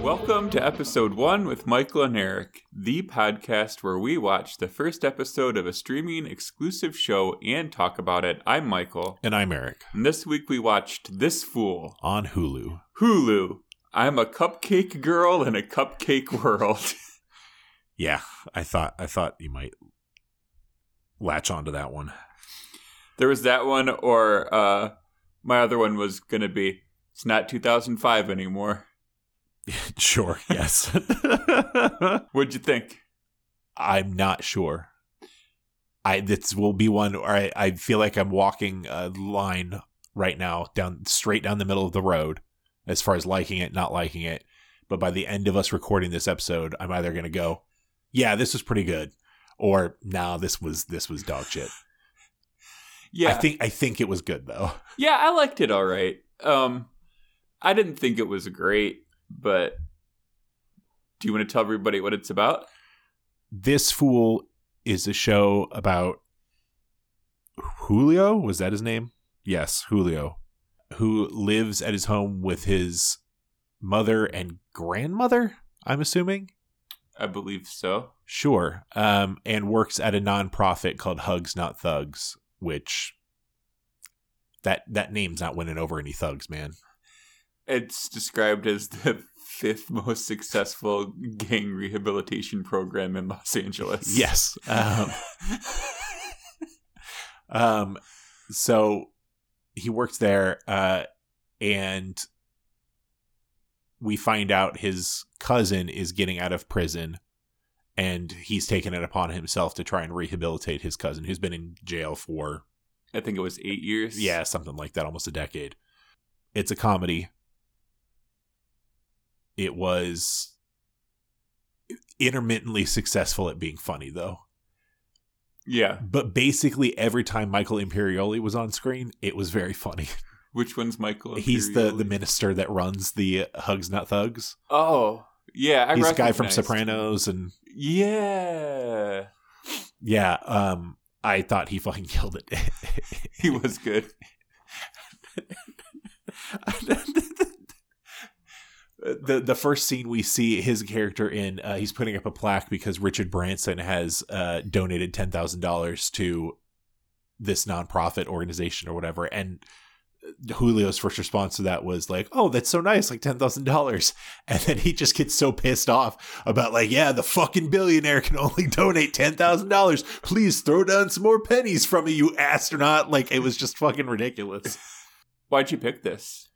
Welcome to episode one with Michael and Eric, the podcast where we watch the first episode of a streaming exclusive show and talk about it. I'm Michael, And I'm Eric and this week we watched This Fool, on Hulu. Hulu. I'm a cupcake girl in a cupcake world. Yeah, I thought I thought you might latch onto that one. there was that one, or uh, my other one was going to be It's not 2005 anymore. sure, yes. What'd you think? I'm not sure. I this will be one where I, I feel like I'm walking a line right now down straight down the middle of the road as far as liking it, not liking it. But by the end of us recording this episode, I'm either gonna go, Yeah, this was pretty good, or no, this was this was dog shit. Yeah, I think I think it was good though. Yeah, I liked it all right. Um I didn't think it was great, but do you want to tell everybody what it's about? This Fool is a show about Julio. Was that his name? Yes, Julio, who lives at his home with his mother and grandmother. I'm assuming. I believe so. Sure. Um, and works at a nonprofit called Hugs Not Thugs, which that that name's not winning over any thugs, man. It's described as the fifth most successful gang rehabilitation program in Los Angeles. Yes. Um, um so he works there uh and we find out his cousin is getting out of prison and he's taken it upon himself to try and rehabilitate his cousin who's been in jail for I think it was eight years. yeah something like that almost a decade it's a comedy it was intermittently successful at being funny though Yeah. but basically every time Michael Imperioli was on screen, it was very funny. Which one's Michael? He's the the minister that runs the Hugs Not Thugs. Oh, yeah. I He's a guy from Sopranos, and Yeah. yeah, um, I thought he fucking killed it. He was good. the the first scene we see his character in, uh, he's putting up a plaque because Richard Branson has uh, donated ten thousand dollars to this nonprofit organization or whatever, and Julio's first response to that was like, "Oh, that's so nice, like ten thousand dollars," and then he just gets so pissed off about like, "Yeah, the fucking billionaire can only donate ten thousand dollars. Please throw down some more pennies from me, you astronaut!" Like it was just fucking ridiculous. Why'd you pick this?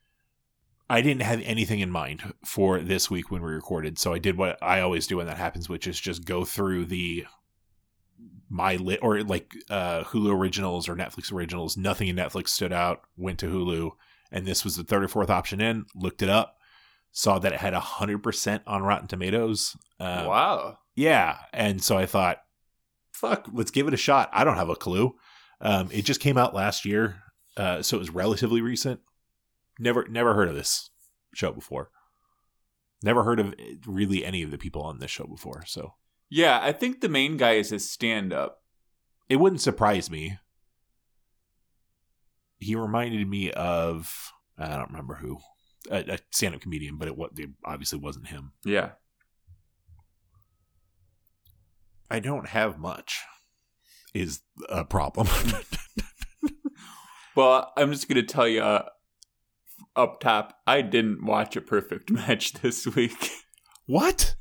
I didn't have anything in mind for this week when we recorded, so I did what I always do when that happens, which is just go through the my lit or like uh Hulu originals or Netflix originals. Nothing in Netflix stood out. Went to Hulu, and this was the third or fourth option in. Looked it up, saw that it had hundred percent on Rotten Tomatoes. Um, wow. yeah, and so I thought, fuck, let's give it a shot. I don't have a clue. Um, it just came out last year, uh, so it was relatively recent. Never, never heard of this show before. Never heard of really any of the people on this show before, so Yeah, I think the main guy is his stand up. it wouldn't surprise me. He reminded me of I don't remember who a, a stand-up comedian, but it obviously wasn't him. Yeah. I don't have much. Is a problem. Well, I'm just going to tell you uh, up top, I didn't watch a perfect match this week. what?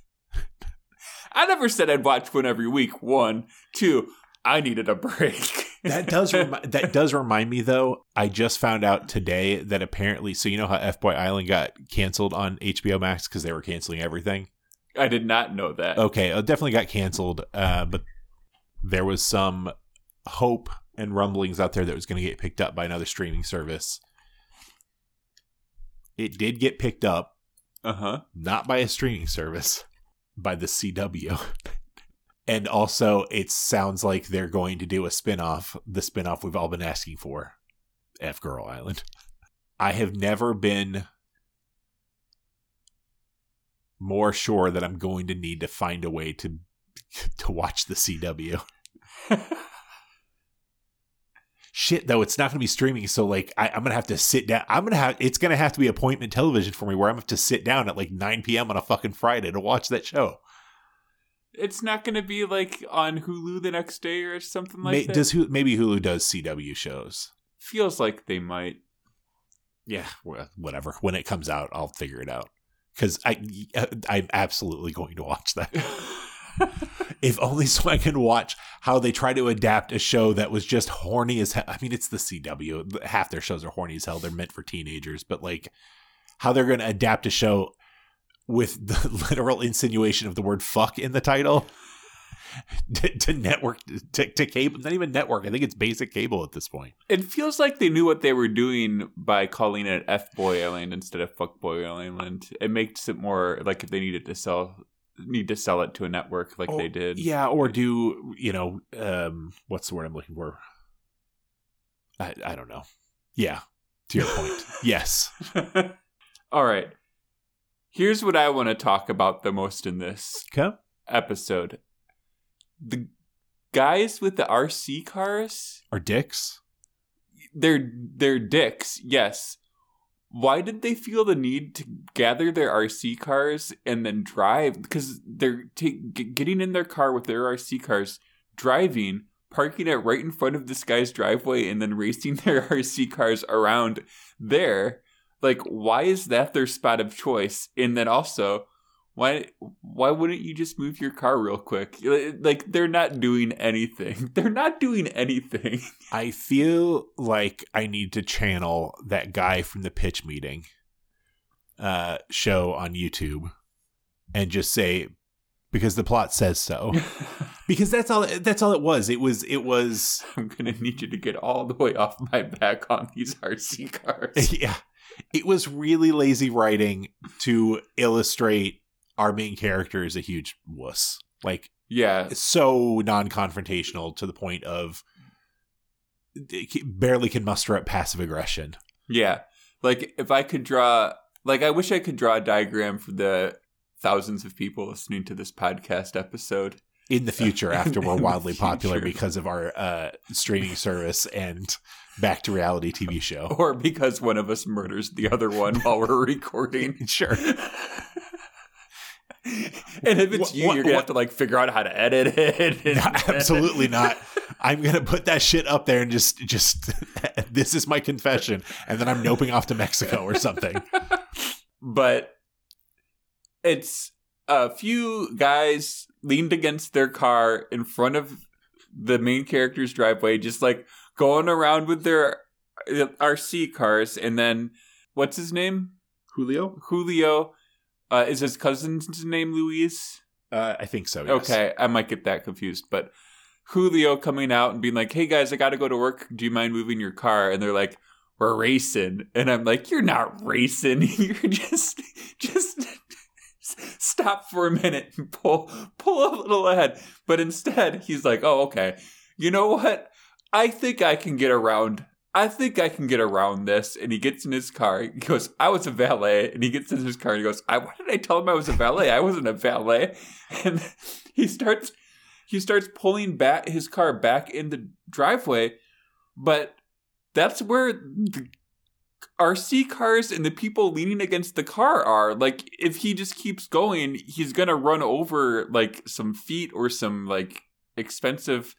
I never said I'd watch one every week. One, two, I needed a break. that does remi- that does remind me though. I just found out today that apparently, so you know how F Boy Island got canceled on HBO Max because they were canceling everything. I did not know that. Okay, it definitely got canceled, uh, but there was some hope and rumblings out there that it was going to get picked up by another streaming service. It did get picked up, Uh huh. not by a streaming service, by the CW. and also, it sounds like they're going to do a spin-off, the spin-off we've all been asking for, F Girl Island. I have never been more sure that I'm going to need to find a way to to watch the CW. shit though it's not going to be streaming so like I, i'm going to have to sit down i'm going to have it's going to have to be appointment television for me where i'm going to have to sit down at like 9 p.m on a fucking friday to watch that show. It's not going to be like on Hulu the next day or something like May, that. does Hulu, maybe hulu does cw shows. Feels like they might. yeah whatever. When it comes out i'll figure it out. Because i uh, i'm absolutely going to watch that if only so i can watch how they try to adapt a show that was just horny as hell. I mean it's the cw half their shows are horny as hell. They're meant for teenagers. But like how they're going to adapt a show with the literal insinuation of the word fuck in the title to, to network to, to cable not even network. I think it's basic cable at this point. It feels like they knew what they were doing by calling it F Boy Island instead of Fuck Boy Island. It makes it more like if they needed to sell need to sell it to a network like Oh, they did. Yeah, or do you know um what's the word I'm looking for? I I don't know. Yeah, to your point. yes. All right. Here's what I want to talk about the most in this Okay. episode. The guys with the RC cars, are dicks. they're they're dicks, yes. Why did they feel the need to gather their RC cars and then drive? Because they're g- getting in their car with their RC cars, driving, parking it right in front of this guy's driveway, and then racing their RC cars around there. Like, why is that their spot of choice? And then also, why why wouldn't you just move your car real quick? Like, they're not doing anything. They're not doing anything. I feel like I need to channel that guy from the pitch meeting uh show on YouTube and just say because the plot says so. because that's all that's all it was. It was it was I'm gonna need you to get all the way off my back on these RC cars. yeah. It was really lazy writing to illustrate our main character is a huge wuss. Like yeah, so non-confrontational to the point of barely can muster up passive aggression. yeah. Like if I could draw, like I wish I could draw a diagram for the thousands of people listening to this podcast episode. In the future, after we're wildly popular because of our uh, streaming service and back to reality TV show. Or because one of us murders the other one while we're recording. Sure. and if it's What- you, what- you're gonna what- have to like figure out how to edit it. and- No, absolutely not. I'm gonna put that shit up there and just just this is my confession, and then I'm noping off to Mexico or something. but it's a few guys leaned against their car in front of the main character's driveway, just like going around with their uh, RC cars. And then, what's his name? Julio, Julio. Uh, is his cousin's name Luis? uh, I think so. yes. Okay, I might get that confused, but Julio coming out and being like, "Hey guys, I got to go to work. Do you mind moving your car?" And they're like, "We're racing," and I'm like, "You're not racing. You're just, just stop for a minute and pull, pull a little ahead." But instead, he's like, "Oh, okay. You know what? I think I can get around." I think I can get around this. And he gets in his car. He goes, I was a valet. And he gets in his car and he goes, I, why did I tell him I was a valet? I wasn't a valet. And he starts he starts pulling back his car back in the driveway, but that's where the RC cars and the people leaning against the car are. Like if he just keeps going, he's gonna run over like some feet or some like expensive.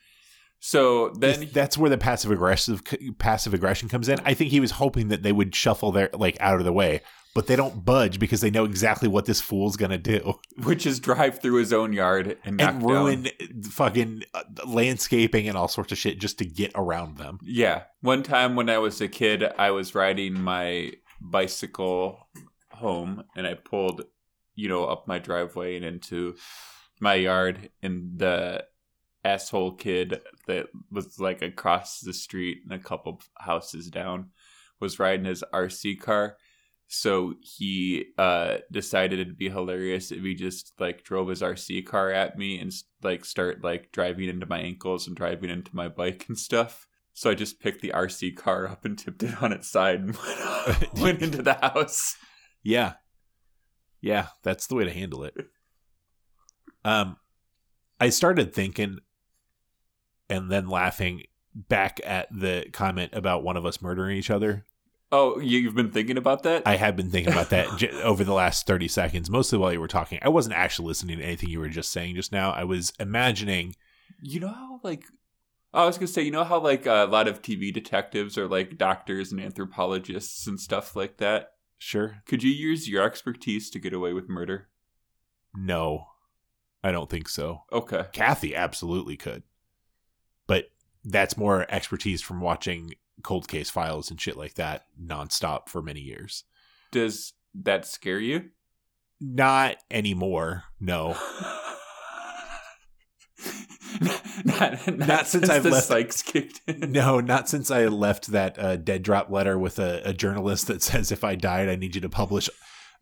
So then If that's where the passive aggressive passive aggression comes in. I think he was hoping that they would shuffle their like out of the way, but they don't budge because they know exactly what this fool's gonna do which is drive through his own yard and, and down- ruin fucking uh, landscaping and all sorts of shit just to get around them. Yeah. One time when I was a kid, I was riding my bicycle home and I pulled, you know, up my driveway and into my yard and the asshole kid that was like across the street and a couple houses down was riding his RC car. So he uh decided it'd be hilarious if he just like drove his RC car at me and like start like driving into my ankles and driving into my bike and stuff. So I just picked the RC car up and tipped it on its side and went, went into the house. Yeah. Yeah, that's the way to handle it. Um I started thinking and then laughing back at the comment about one of us murdering each other. Oh, you- you've been thinking about that? I have been thinking about that j- over the last 30 seconds, mostly while you were talking. I wasn't actually listening to anything you were just saying just now. I was imagining. you know how like I was gonna say, you know how like a lot of TV detectives are like doctors and anthropologists and stuff like that. Sure. Could you use your expertise to get away with murder? No, I don't think so. Okay. Kathy absolutely could. That's more expertise from watching cold case files and shit like that nonstop for many years. Does that scare you? Not anymore. No. not, not, Not since I've the left- Sykes kicked in. No, not since I left that uh, dead drop letter with a, a journalist that says if I died, I need you to publish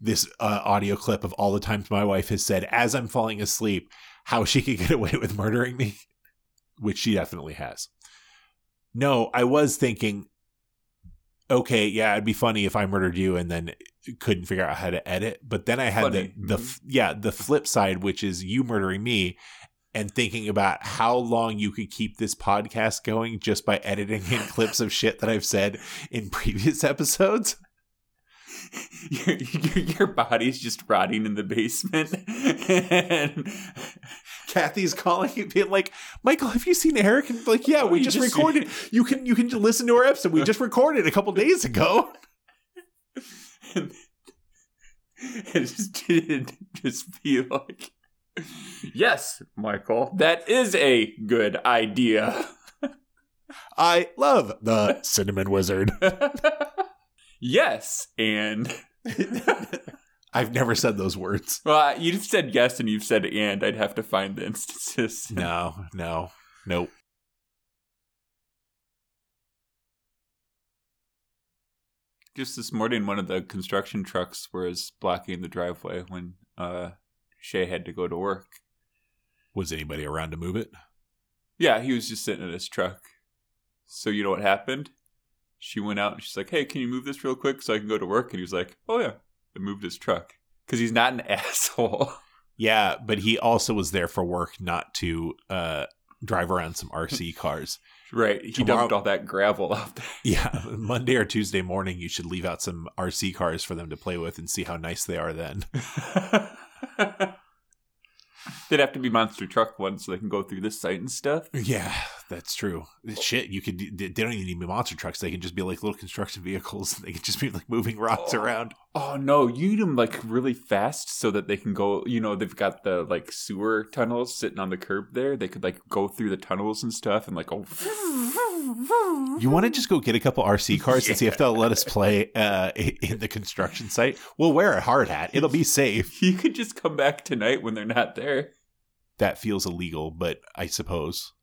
this uh, audio clip of all the times my wife has said as I'm falling asleep how she could get away with murdering me, which she definitely has. No, I was thinking, okay, yeah, it'd be funny if I murdered you and then couldn't figure out how to edit. But then I had the Funny. the mm-hmm. f- yeah the flip side, which is you murdering me. And thinking about how long you could keep this podcast going just by editing in clips of shit that I've said in previous episodes. your, your your body's just rotting in the basement, and Kathy's calling you, being like, "Michael, have you seen Eric?" And like, "Yeah, oh, we just, just- recorded. You can you can listen to our episode. We just recorded a couple days ago." it just didn't just be like, yes, Michael, that is a good idea. I love the Cinnamon Wizard. yes, and I've never said those words. well, you've said yes, and you've said and. I'd have to find the instances. No, no, nope. Just this morning, one of the construction trucks was blocking the driveway when uh, Shay had to go to work. Was anybody around to move it? Yeah, he was just sitting in his truck. So you know what happened? She went out and she's like, "Hey, can you move this real quick so I can go to work?" And he was like, "Oh yeah," and moved his truck because he's not an asshole. Yeah, but he also was there for work, not to uh, drive around some RC cars. right? He Tomorrow- dumped all that gravel out there. Yeah, Monday or Tuesday morning, you should leave out some RC cars for them to play with and see how nice they are then. They'd have to be monster truck ones so they can go through this site and stuff. Yeah, that's true. Shit, you could. They don't even need monster trucks. They can just be like little construction vehicles. They can just be like moving rocks Oh. around. Oh no, you need them like really fast so that they can go. You know, they've got the like sewer tunnels sitting on the curb there. They could like go through the tunnels and stuff and like go. You want to just go get a couple RC cars and see if they'll let us play uh, in the construction site? We'll wear a hard hat. It'll be safe. You could just come back tonight when they're not there. That feels illegal, but I suppose.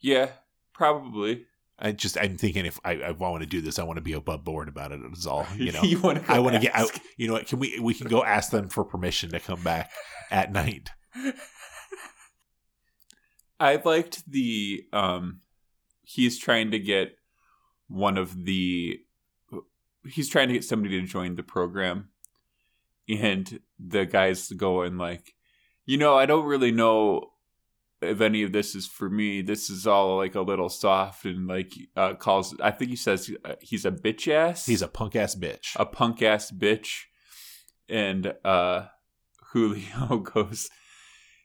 Yeah, probably. I just I'm thinking if I, I want to do this, I want to be above board about it. it. Is all you know. you want to? I want to get out. You know what? Can we we can go ask them for permission to come back at night? I liked the um he's trying to get one of the he's trying to get somebody to join the program and the guys going like you know I don't really know if any of this is for me this is all like a little soft and like uh calls I think he says uh, he's a bitch ass He's a punk ass bitch. a punk ass bitch. And uh Julio goes,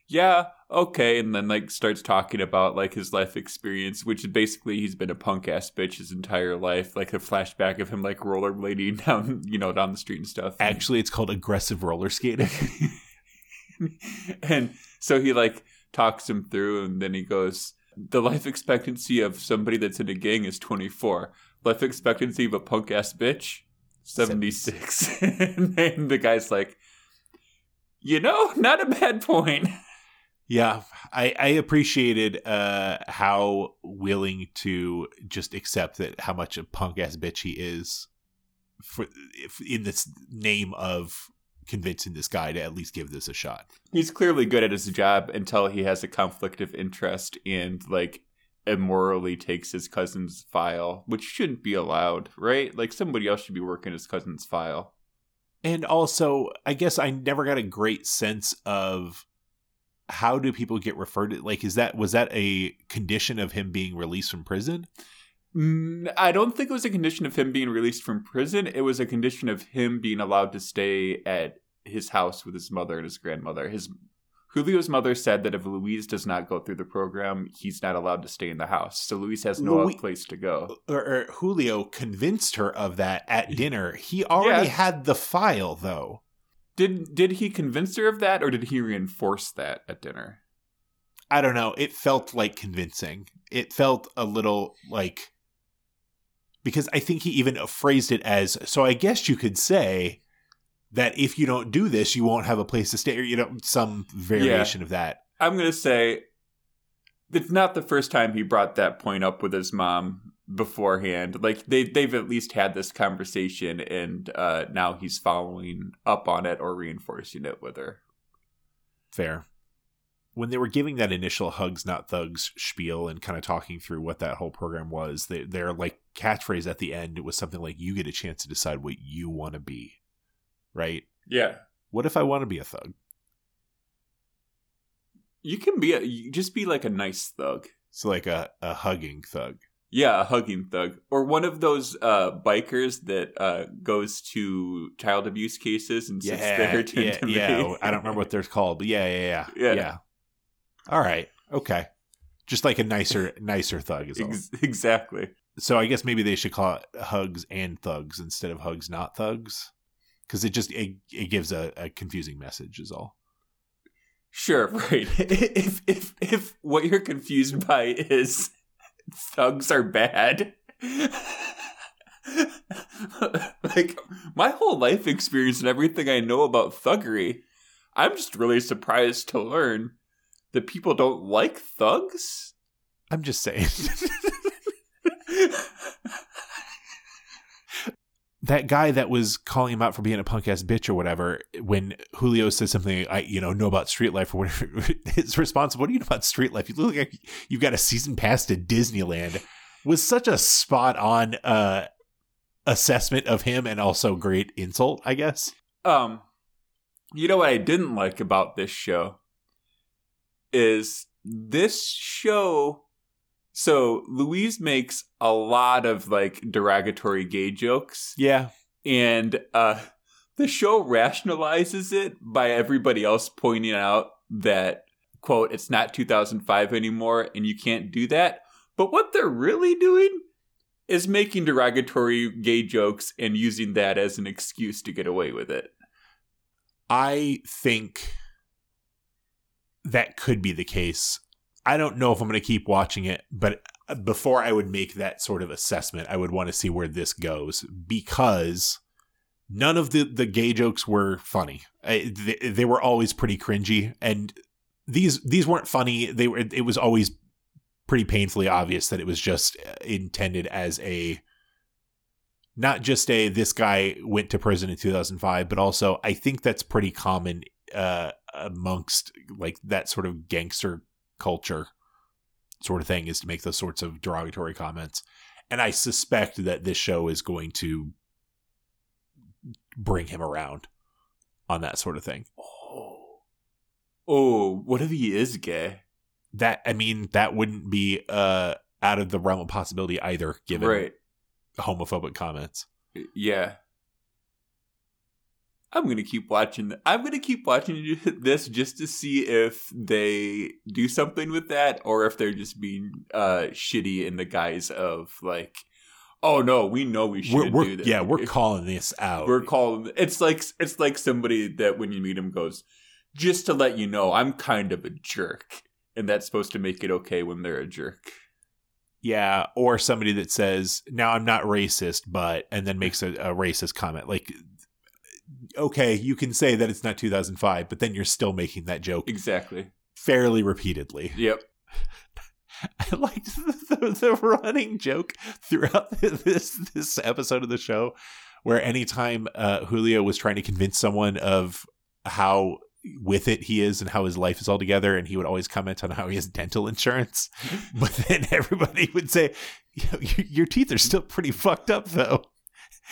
Yeah, okay, and then like starts talking about like his life experience, which is basically he's been a punk ass bitch his entire life, like a flashback of him like rollerblading down, you know, down the street and stuff. Actually, it's called aggressive roller skating. and so he like talks him through and then he goes the life expectancy of somebody that's in a gang is 24 life expectancy of a punk ass bitch 76 and the guy's like you know not a bad point. Yeah, I, I appreciated uh, how willing to just accept that how much a punk ass bitch he is, for if, in this name of convincing this guy to at least give this a shot. he's clearly good at his job until he has a conflict of interest and like immorally takes his cousin's file which shouldn't be allowed right like somebody else should be working his cousin's file And also, I guess I never got a great sense of how do people get referred to? Like, is that was that a condition of him being released from prison? I don't think it was a condition of him being released from prison. It was a condition of him being allowed to stay at his house with his mother and his grandmother. His Julio's mother said that if Luis does not go through the program, he's not allowed to stay in the house. So Luis has no place to go. Or, or Julio convinced her of that at dinner. He already Yeah. had the file, though. Did did he convince her of that, or did he reinforce that at dinner? I don't know. It felt like convincing. It felt a little like because I think he even phrased it as so. I guess you could say that if you don't do this, you won't have a place to stay, or you know, some variation of that. I'm gonna say it's not the first time he brought that point up with his mom beforehand. Like they they've at least had this conversation, and uh, now he's following up on it or reinforcing it with her. Fair. When they were giving that initial hugs, not thugs spiel and kind of talking through what that whole program was, they, their like catchphrase at the end it was something like, "You get a chance to decide what you want to be." Right? Yeah, What if I want to be a thug? you can be a you just be like a nice thug. So like a, a hugging thug. Yeah, a hugging thug, or one of those uh, bikers that uh, goes to child abuse cases and sits there to yeah, intimidate. yeah. I don't remember what they're called, but yeah yeah, yeah, yeah, Yeah. All right, okay. Just like a nicer, nicer thug is all. Ex- exactly. So I guess maybe they should call it hugs and thugs instead of hugs not thugs, because it just it, it gives a, a confusing message. Is all. Sure, right. If if if what you're confused by is thugs are bad. like my whole life experience and everything I know about thuggery, I'm just really surprised to learn that people don't like thugs. I'm just saying. that guy that was calling him out for being a punk ass bitch or whatever, when Julio says something, I you know know about street life or whatever, his response, "What do you know about street life? You look like you've got a season pass to Disneyland." Was such a spot on uh, assessment of him and also great insult, I guess. Um, you know what I didn't like about this show is this show. So Luis makes a lot of like derogatory gay jokes, Yeah, and uh, the show rationalizes it by everybody else pointing out that quote it's not 2005 anymore, and you can't do that. But what they're really doing is making derogatory gay jokes and using that as an excuse to get away with it. I think that could be the case. I don't know if I'm going to keep watching it, but uh, before I would make that sort of assessment, I would want to see where this goes because none of the the gay jokes were funny. I, they, they were always pretty cringy, and these these weren't funny. They were. It was always pretty painfully obvious that it was just uh, intended as a not just a this guy went to prison in 2005 but also i think that's pretty common uh amongst like that sort of gangster culture sort of thing is to make those sorts of derogatory comments and i suspect that this show is going to bring him around on that sort of thing Oh. Oh, what if he is gay? that i mean that wouldn't be uh out of the realm of possibility either given Right. homophobic comments Yeah. I'm gonna keep watching. th- I'm gonna keep watching this just to see if they do something with that, or if they're just being uh, shitty in the guise of like, "Oh no, we know we we're do this." yeah we're calling this out we're calling. It's like it's like somebody that when you meet him goes, "Just to let you know, I'm kind of a jerk," and that's supposed to make it okay when they're a jerk. Yeah, or somebody that says, "Now I'm not racist, but," and then makes a, a racist comment. Like, okay, you can say that it's not 2005, but then you're still making that joke Exactly. fairly repeatedly. Yep. I liked the, the, the running joke throughout this this episode of the show, where anytime uh, Julio was trying to convince someone of how with it he is and how his life is all together, and he would always comment on how he has dental insurance, but then everybody would say, "You know, your, "Your teeth are still pretty fucked up, though."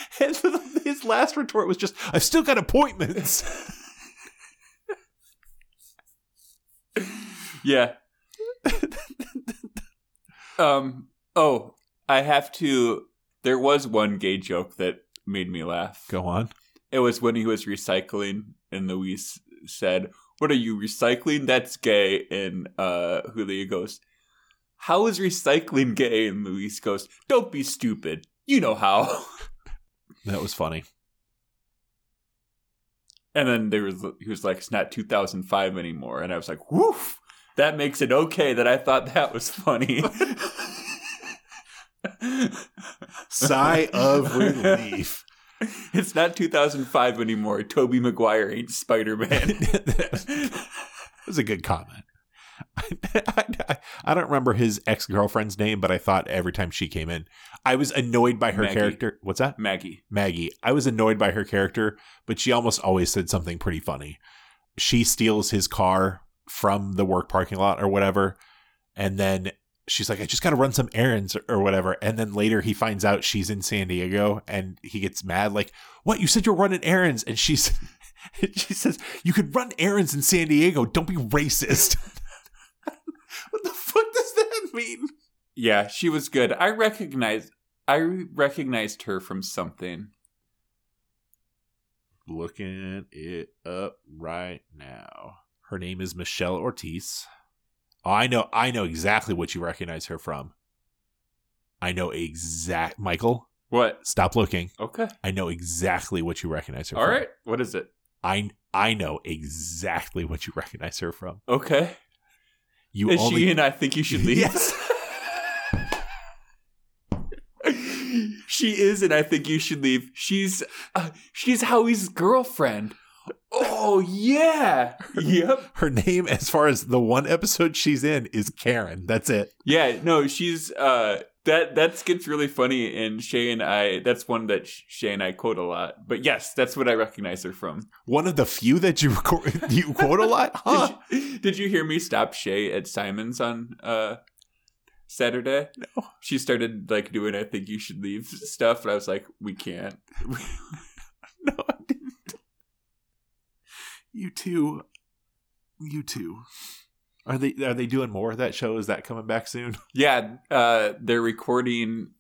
And his last retort was just, "I've still got appointments." Yeah. um. Oh, I have to. There was one gay joke that made me laugh. Go on. It was when he was recycling, and Luis said, "What are you recycling? That's gay." And uh, Julia goes, "How is recycling gay?" And Luis goes, "Don't be stupid. You know how." That was funny. And then there was he was like, "It's not 2005 anymore," and I was like, "Woof." That makes it okay that I thought that was funny. Sigh of relief. It's not 2005 anymore. Tobey Maguire ain't Spider Man. that was a good comment. I, I, I don't remember his ex girlfriend's name, but I thought every time she came in, I was annoyed by her Maggie. character. What's that? Maggie. Maggie. I was annoyed by her character, but she almost always said something pretty funny. She steals his car from the work parking lot or whatever, and then she's like, I just got to run some errands or, or whatever. And then later he finds out she's in San Diego and he gets mad, like, What? You said you're running errands. And she's. She says, You could run errands in San Diego. Don't be racist. what the fuck does that mean? Yeah, she was good. I recognized I recognized her from something. looking it up right now. Her name is Michelle Ortiz. Oh, I know I know exactly what you recognize her from. I know exact Michael, What? stop looking. Okay. I know exactly what you recognize her All from. right. What is it? I I know exactly what you recognize her from. Okay. You Is only she and I think you should leave? Yes. she is, and I think you should leave. She's uh, she's Howie's girlfriend. Oh yeah. Yep. her name as far as the one episode she's in is Karen. That's it. Yeah. No, she's uh that that gets really funny, and Shay and I. That's one that Shay and I quote a lot. But yes, that's what I recognize her from. One of the few that you record, you quote a lot. Huh? Did, you, did you hear me stop Shay at Simon's on uh Saturday? No. She started like doing I think you should leave stuff, and I was like, we can't. No, I didn't. You too you two. Are they are they doing more of that show? Is that coming back soon? yeah, uh they're recording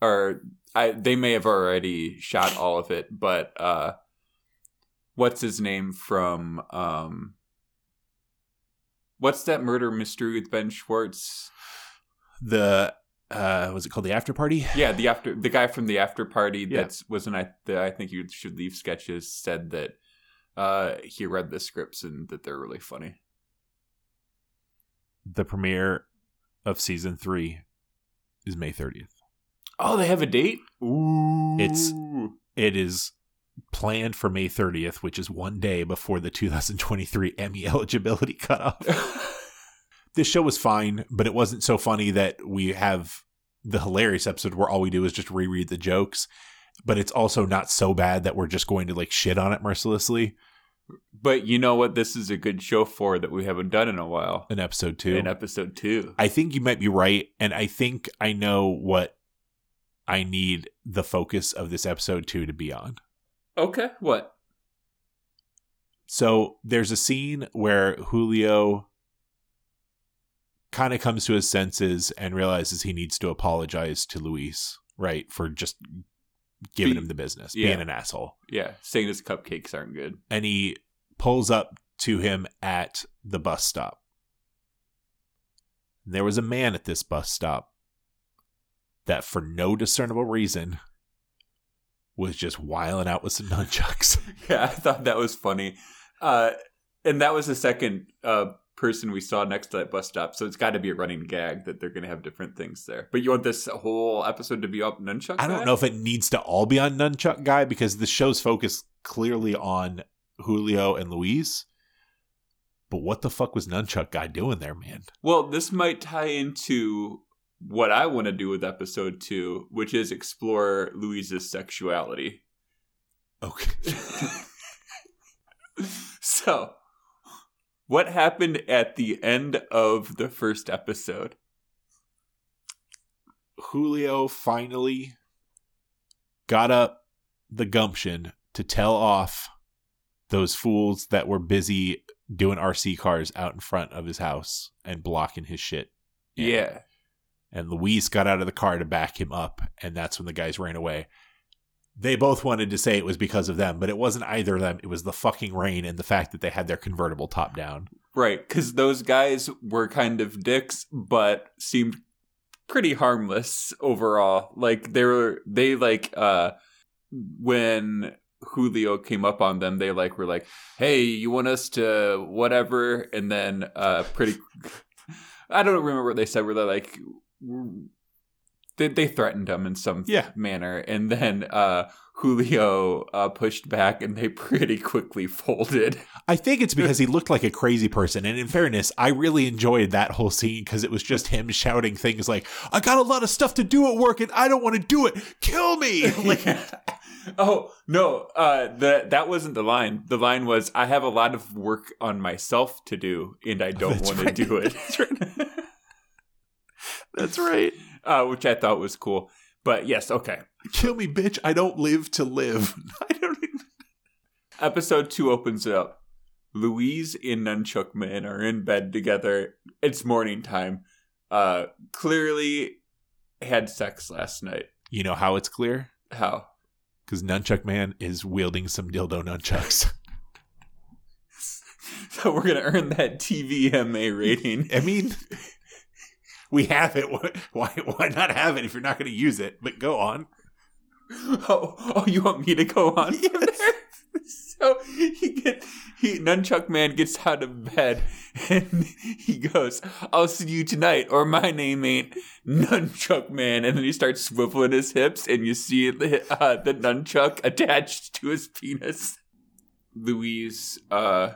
or I they may have already shot all of it, but uh what's his name from um What's that murder mystery with Ben Schwartz? The uh was it called the after party? Yeah, the after the guy from the after party Yeah. that's wasn't I the I think you should leave sketches said that uh he read the scripts and that they're really funny. The premiere of season three is May thirtieth. Oh, they have a date? Ooh. It's- It is planned for May thirtieth, which is one day before the 2023 Emmy eligibility cutoff. this show was fine, but it wasn't so funny that we have the hilarious episode where all we do is just reread the jokes. But it's also not so bad that we're just going to like shit on it mercilessly but you know what this is a good show for that we haven't done in a while. in episode two. In episode 2. I think you might be right, and I think I know what I need the focus of this episode two to be on. Okay, what? So there's a scene where Julio kind of comes to his senses and realizes he needs to apologize to Luis, right, for just giving Be- him the business, yeah. being an asshole. Yeah, saying his cupcakes aren't good. And he pulls up to him at the bus stop. There was a man at this bus stop that, for no discernible reason, was just wiling out with some nunchucks. Yeah, I thought that was funny. Uh, and that was the second uh, person we saw next to that bus stop. So it's got to be a running gag that they're going to have different things there. But you want this whole episode to be up nunchuck? I don't know if it needs to all be on Nunchuck Guy because the show's focused clearly on Julio and Luis. But what the fuck was Nunchuck Guy doing there, man? Well, this might tie into what I want to do with episode two, which is explore Luis's sexuality. Okay. so, what happened at the end of the first episode? Julio finally got up the gumption to tell off those fools that were busy doing RC cars out in front of his house and blocking his shit. And- Yeah. And Luis got out of the car to back him up, and that's when the guys ran away. They both wanted to say it was because of them, but it wasn't either of them. It was the fucking rain and the fact that they had their convertible top down. Right, because those guys were kind of dicks, but seemed pretty harmless overall. Like they were, they like uh when Julio came up on them, they like were like, "Hey, you want us to whatever?" And then uh pretty, I don't remember what they said. Where they're like, they they threatened him in some Yeah. manner, and then uh Julio uh, pushed back, and they pretty quickly folded. I think it's because he looked like a crazy person. And in fairness, I really enjoyed that whole scene because it was just him shouting things like, I got a lot of stuff to do at work and I don't want to do it. Kill me. Like, oh no, uh, the that wasn't the line. The line was, "I have a lot of work on myself to do, and I don't want right. to do it." That's right. That's right. Uh, which I thought was cool. But yes, okay. Kill me, bitch. I don't live to live. I don't Episode two opens it up. Luis and Nunchuck Man are in bed together. It's morning time. Uh, clearly had sex last night. You know how it's clear? How? Because Nunchuck Man is wielding some dildo nunchucks. So we're gonna earn that TVMA rating. I mean, we have it. Why, why not have it if you're not going to use it? But go on. Oh, oh, you want me to go on? Yes. So he get he nunchuck man gets out of bed and he goes, "I'll see you tonight," or my name ain't nunchuck man. And then he starts swiveling his hips, and you see the, uh, the nunchuck attached to his penis. Luis uh,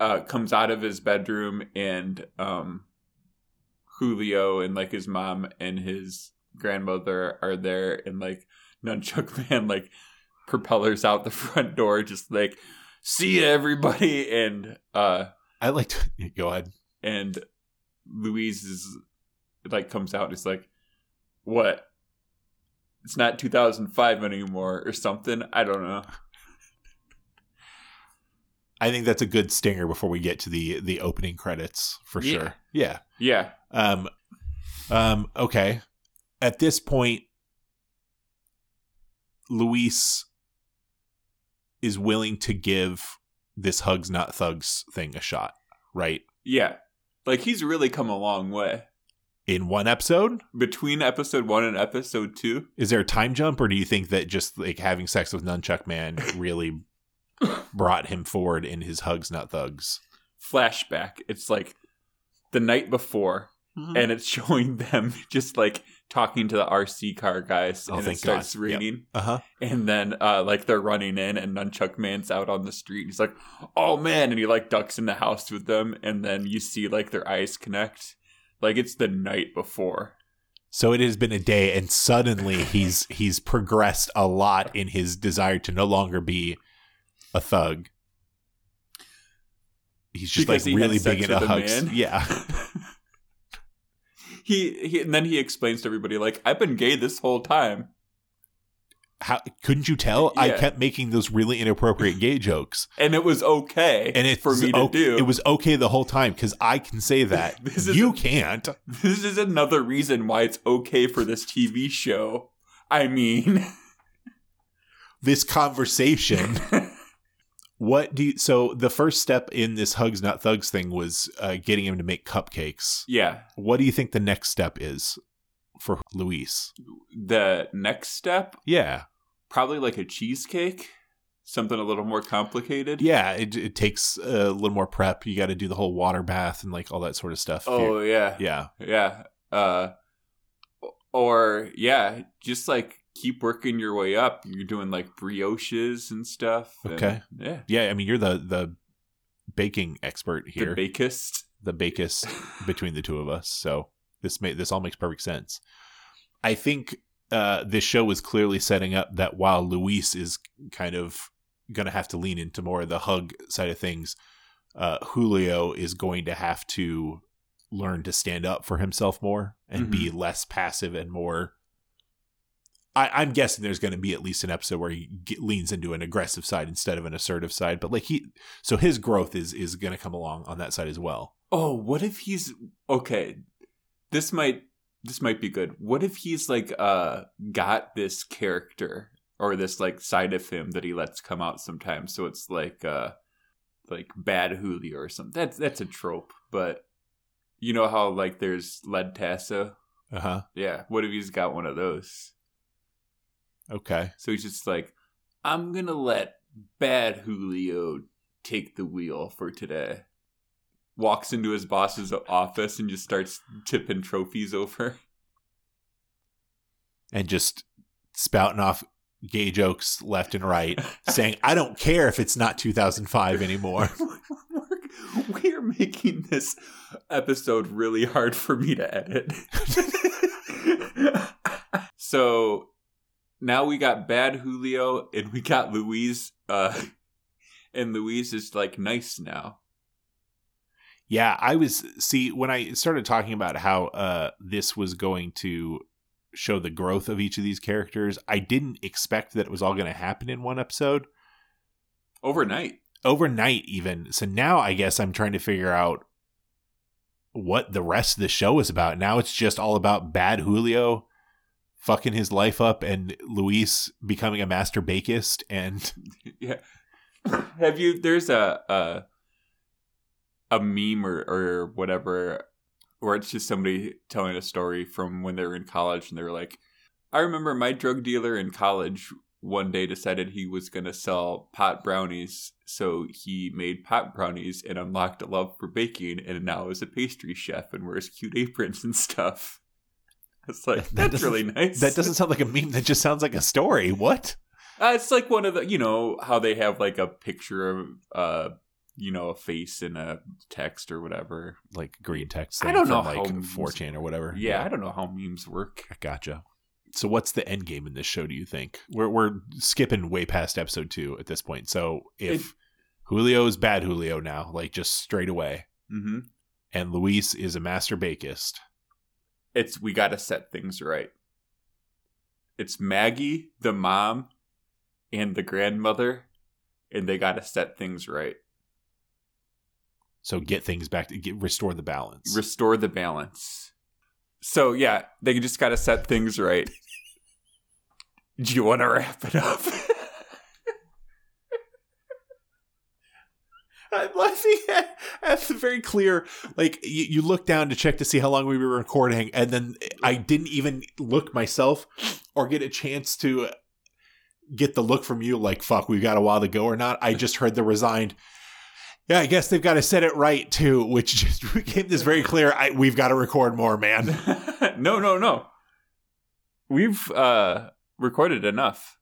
uh, comes out of his bedroom, and um, Julio and like his mom and his grandmother are there, and like nunchuck man like propellers out the front door, just like see ya, everybody, and uh, I like to go ahead. and Luis is like comes out and is like, what? It's not 2005 anymore, or something. I don't know. I think that's a good stinger before we get to the the opening credits for Yeah. sure. Yeah. Yeah, Um. Um. Okay. At this point, Luis is willing to give this hugs not thugs thing a shot. Right. yeah. Like he's really come a long way In one episode, between episode one and episode two. is there a time jump, or do you think that just like having sex with Nunchuck Man really brought him forward in his hugs not thugs? Flashback. It's like the night before. Mm-hmm. and it's showing them just like talking to the RC car guys, Oh, and it starts God. Yep. raining, Uh huh. and then uh, like they're running in, and Nunchuck Man's out on the street. and He's like, "Oh man!" and he like ducks in the house with them, and then you see like their eyes connect, like it's the night before. So it has been a day, and suddenly he's he's progressed a lot in his desire to no longer be a thug. He's just Because like really big into hugs. man? Yeah, he, he and then he explains to everybody like, "I've been gay this whole time." how couldn't you tell? I kept making those really inappropriate gay jokes, And it was okay and it's for me to o- do. It was okay the whole time because I can say that This is- you can't. This is another reason why it's okay for this TV show. I mean, This conversation. What do you? So the first step in this hugs not thugs thing was uh, getting him to make cupcakes. yeah. What do you think the next step is for Luis? The next step, Yeah, probably like a cheesecake, something a little more complicated. yeah. It, it takes a little more prep. You got to do the whole water bath and like all that sort of stuff. Oh yeah. yeah. Yeah. Uh, or yeah, just like keep working your way up. You're doing like brioches and stuff. and- Okay. yeah. Yeah, I mean you're the the baking expert here. The bakist. the bakest between the two of us. So this may this all makes perfect sense. I think uh, this show is clearly setting up that while Luis is kind of going to have to lean into more of the hug side of things, uh, Julio is going to have to learn to stand up for himself more and be less passive and more. I, I'm guessing there's going to be at least an episode where he get, leans into an aggressive side instead of an assertive side. But like he, so his growth is is going to come along on that side as well. Oh, what if he's okay? This might this might be good. What if he's like uh got this character or this like side of him that he lets come out sometimes? So it's like uh like bad Julio or something. That's that's a trope, but you know how like there's Led Tasso? Uh huh. Yeah. What if he's got one of those? Okay. So he's just like, I'm gonna let bad Julio take the wheel for today. Walks into his boss's office and just starts tipping trophies over. And just spouting off gay jokes left and right, saying, "I don't care if it's not 2005 anymore." we are making this episode really hard for me to edit. so now we got bad Julio and we got Luis. Uh, and Luis is like nice now. Yeah, I was see when I started talking about how uh this was going to show the growth of each of these characters, I didn't expect that it was all going to happen in one episode overnight. Overnight even. So now I guess I'm trying to figure out what the rest of the show is about. Now it's just all about bad Julio fucking his life up and Luis becoming a master bakist and yeah. Have you there's a a, a meme or, or whatever where it's just somebody telling a story from when they were in college and they were like, I remember my drug dealer in college one day decided he was going to sell pot brownies. So he made pot brownies and unlocked a love for baking and now is a pastry chef and wears cute aprons and stuff. It's like, That that's really nice. that doesn't sound like a meme that just sounds like a story. What? Uh, it's like one of the, you know, how they have like a picture of, uh, you know, a face in a text or whatever. Like green text I don't know like how- 4chan or whatever. Yeah, I don't know how memes work. I gotcha. So what's the end game in this show, do you think? We're we're skipping way past episode two at this point. So if It- Julio is bad Julio now, like just straight away, Mm-hmm. and Luis is a master bakist, It's we got to set things right. It's Maggie, the mom, and the grandmother, and they got to set things right. so get things back to get restore the balance. Restore the balance. So yeah, they just got to set things right. Do you want to wrap it up? I'm laughing at, at the very clear. Like you, you look down to check to see how long we were recording, and then I didn't even look myself or get a chance to get the look from you. Like fuck, we got a while to go or not. I just heard the resigned. Yeah, I guess they've got to set it right too, which just became this very clear. I, we've got to record more, man. no, no, no. We've uh recorded enough.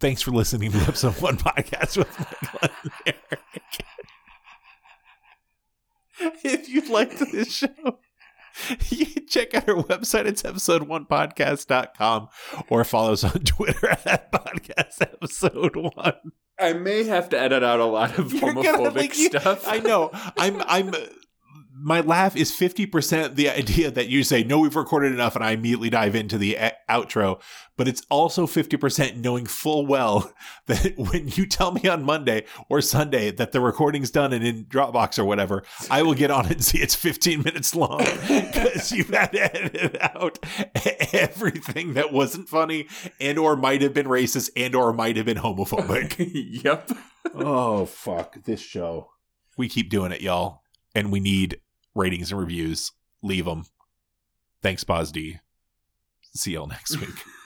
Thanks for listening to episode one podcast with Michael and Eric. if you liked this show, you can check out our website. It's episode1podcast.com or follow us on Twitter at podcast episode one. I may have to edit out a lot of You're homophobic gonna, like, you- stuff. I know. I'm I'm my laugh is 50% the idea that you say no we've recorded enough and I immediately dive into the e- outro, but it's also 50% knowing full well that when you tell me on Monday or Sunday that the recording's done and in Dropbox or whatever, I will get on it and see it's 15 minutes long because you've had to edit out everything that wasn't funny and or might have been racist and or might have been homophobic. Yep. oh fuck. This show. We keep doing it y'all. And we need ratings and reviews leave them thanks Boz D. see y'all next week